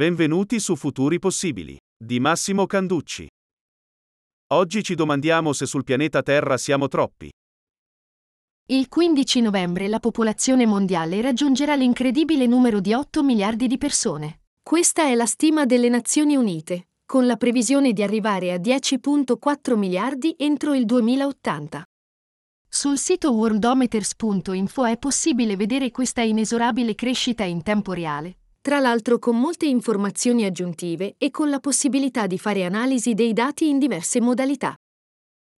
Benvenuti su Futuri Possibili, di Massimo Canducci. Oggi ci domandiamo se sul pianeta Terra siamo troppi. Il 15 novembre la popolazione mondiale raggiungerà l'incredibile numero di 8 miliardi di persone. Questa è la stima delle Nazioni Unite, con la previsione di arrivare a 10.4 miliardi entro il 2080. Sul sito worldometers.info è possibile vedere questa inesorabile crescita in tempo reale, tra l'altro con molte informazioni aggiuntive e con la possibilità di fare analisi dei dati in diverse modalità.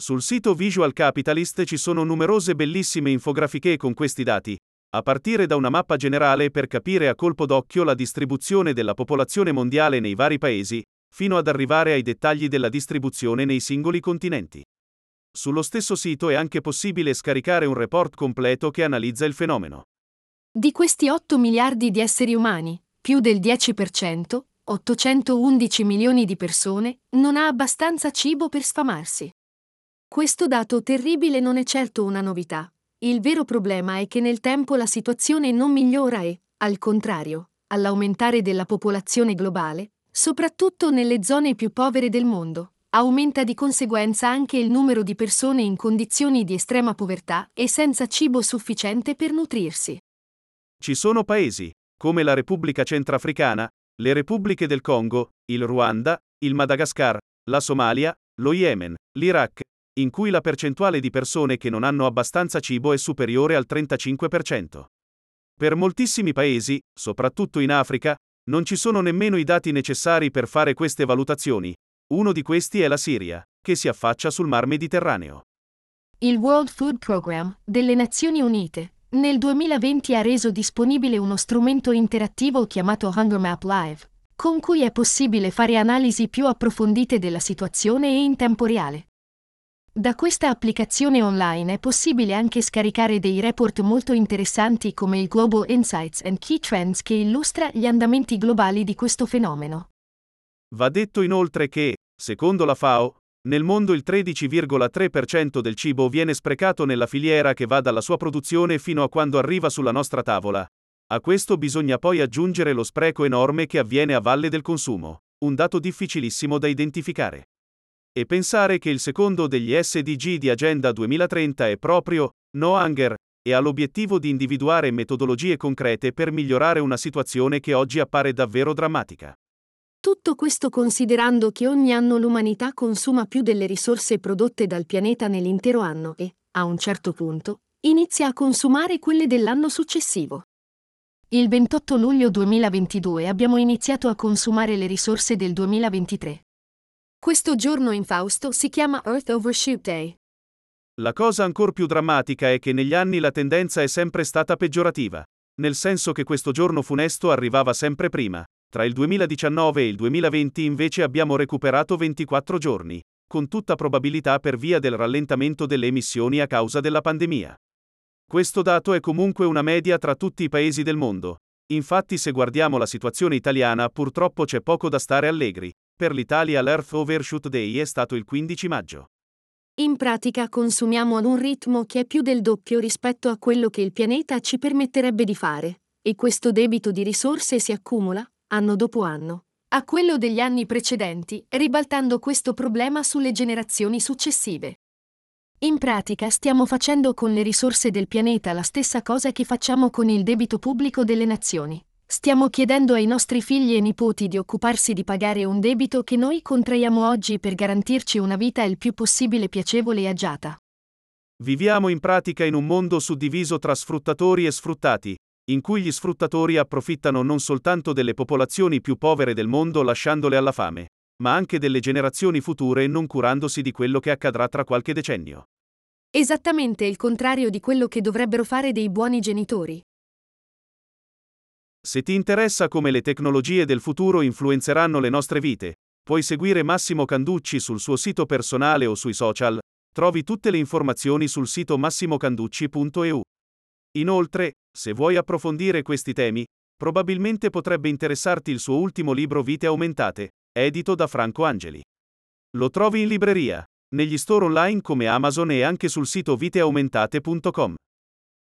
Sul sito Visual Capitalist ci sono numerose bellissime infografiche con questi dati, a partire da una mappa generale per capire a colpo d'occhio la distribuzione della popolazione mondiale nei vari paesi, fino ad arrivare ai dettagli della distribuzione nei singoli continenti. Sullo stesso sito è anche possibile scaricare un report completo che analizza il fenomeno. Di questi 8 miliardi di esseri umani, più del 10%, 811 milioni di persone, non ha abbastanza cibo per sfamarsi. Questo dato terribile non è certo una novità. Il vero problema è che nel tempo la situazione non migliora e, al contrario, all'aumentare della popolazione globale, soprattutto nelle zone più povere del mondo, aumenta di conseguenza anche il numero di persone in condizioni di estrema povertà e senza cibo sufficiente per nutrirsi. Ci sono paesi, come la Repubblica Centrafricana, le Repubbliche del Congo, il Ruanda, il Madagascar, la Somalia, lo Yemen, l'Iraq, in cui la percentuale di persone che non hanno abbastanza cibo è superiore al 35%. Per moltissimi paesi, soprattutto in Africa, non ci sono nemmeno i dati necessari per fare queste valutazioni. Uno di questi è la Siria, che si affaccia sul Mar Mediterraneo. Il World Food Programme delle Nazioni Unite nel 2020 ha reso disponibile uno strumento interattivo chiamato Hunger Map Live, con cui è possibile fare analisi più approfondite della situazione e in tempo reale. Da questa applicazione online è possibile anche scaricare dei report molto interessanti come il Global Insights and Key Trends che illustra gli andamenti globali di questo fenomeno. Va detto inoltre che, secondo la FAO, nel mondo il 13,3% del cibo viene sprecato nella filiera che va dalla sua produzione fino a quando arriva sulla nostra tavola. A questo bisogna poi aggiungere lo spreco enorme che avviene a valle del consumo, un dato difficilissimo da identificare. E pensare che il secondo degli SDG di Agenda 2030 è proprio No Hunger e ha l'obiettivo di individuare metodologie concrete per migliorare una situazione che oggi appare davvero drammatica. Tutto questo considerando che ogni anno l'umanità consuma più delle risorse prodotte dal pianeta nell'intero anno e, a un certo punto, inizia a consumare quelle dell'anno successivo. Il 28 luglio 2022 abbiamo iniziato a consumare le risorse del 2023. Questo giorno in Fausto si chiama Earth Overshoot Day. La cosa ancora più drammatica è che negli anni la tendenza è sempre stata peggiorativa, nel senso che questo giorno funesto arrivava sempre prima. Tra il 2019 e il 2020 invece abbiamo recuperato 24 giorni, con tutta probabilità per via del rallentamento delle emissioni a causa della pandemia. Questo dato è comunque una media tra tutti i paesi del mondo. Infatti se guardiamo la situazione italiana purtroppo c'è poco da stare allegri. Per l'Italia l'Earth Overshoot Day è stato il 15 maggio. In pratica consumiamo ad un ritmo che è più del doppio rispetto a quello che il pianeta ci permetterebbe di fare, e questo debito di risorse si accumula, anno dopo anno, a quello degli anni precedenti, ribaltando questo problema sulle generazioni successive. In pratica stiamo facendo con le risorse del pianeta la stessa cosa che facciamo con il debito pubblico delle nazioni. Stiamo chiedendo ai nostri figli e nipoti di occuparsi di pagare un debito che noi contraiamo oggi per garantirci una vita il più possibile piacevole e agiata. Viviamo in pratica in un mondo suddiviso tra sfruttatori e sfruttati, in cui gli sfruttatori approfittano non soltanto delle popolazioni più povere del mondo lasciandole alla fame, ma anche delle generazioni future non curandosi di quello che accadrà tra qualche decennio. Esattamente il contrario di quello che dovrebbero fare dei buoni genitori. Se ti interessa come le tecnologie del futuro influenzeranno le nostre vite, puoi seguire Massimo Canducci sul suo sito personale o sui social, trovi tutte le informazioni sul sito massimocanducci.eu. Inoltre, se vuoi approfondire questi temi, probabilmente potrebbe interessarti il suo ultimo libro Vite aumentate, edito da Franco Angeli. Lo trovi in libreria, negli store online come Amazon e anche sul sito viteaumentate.com.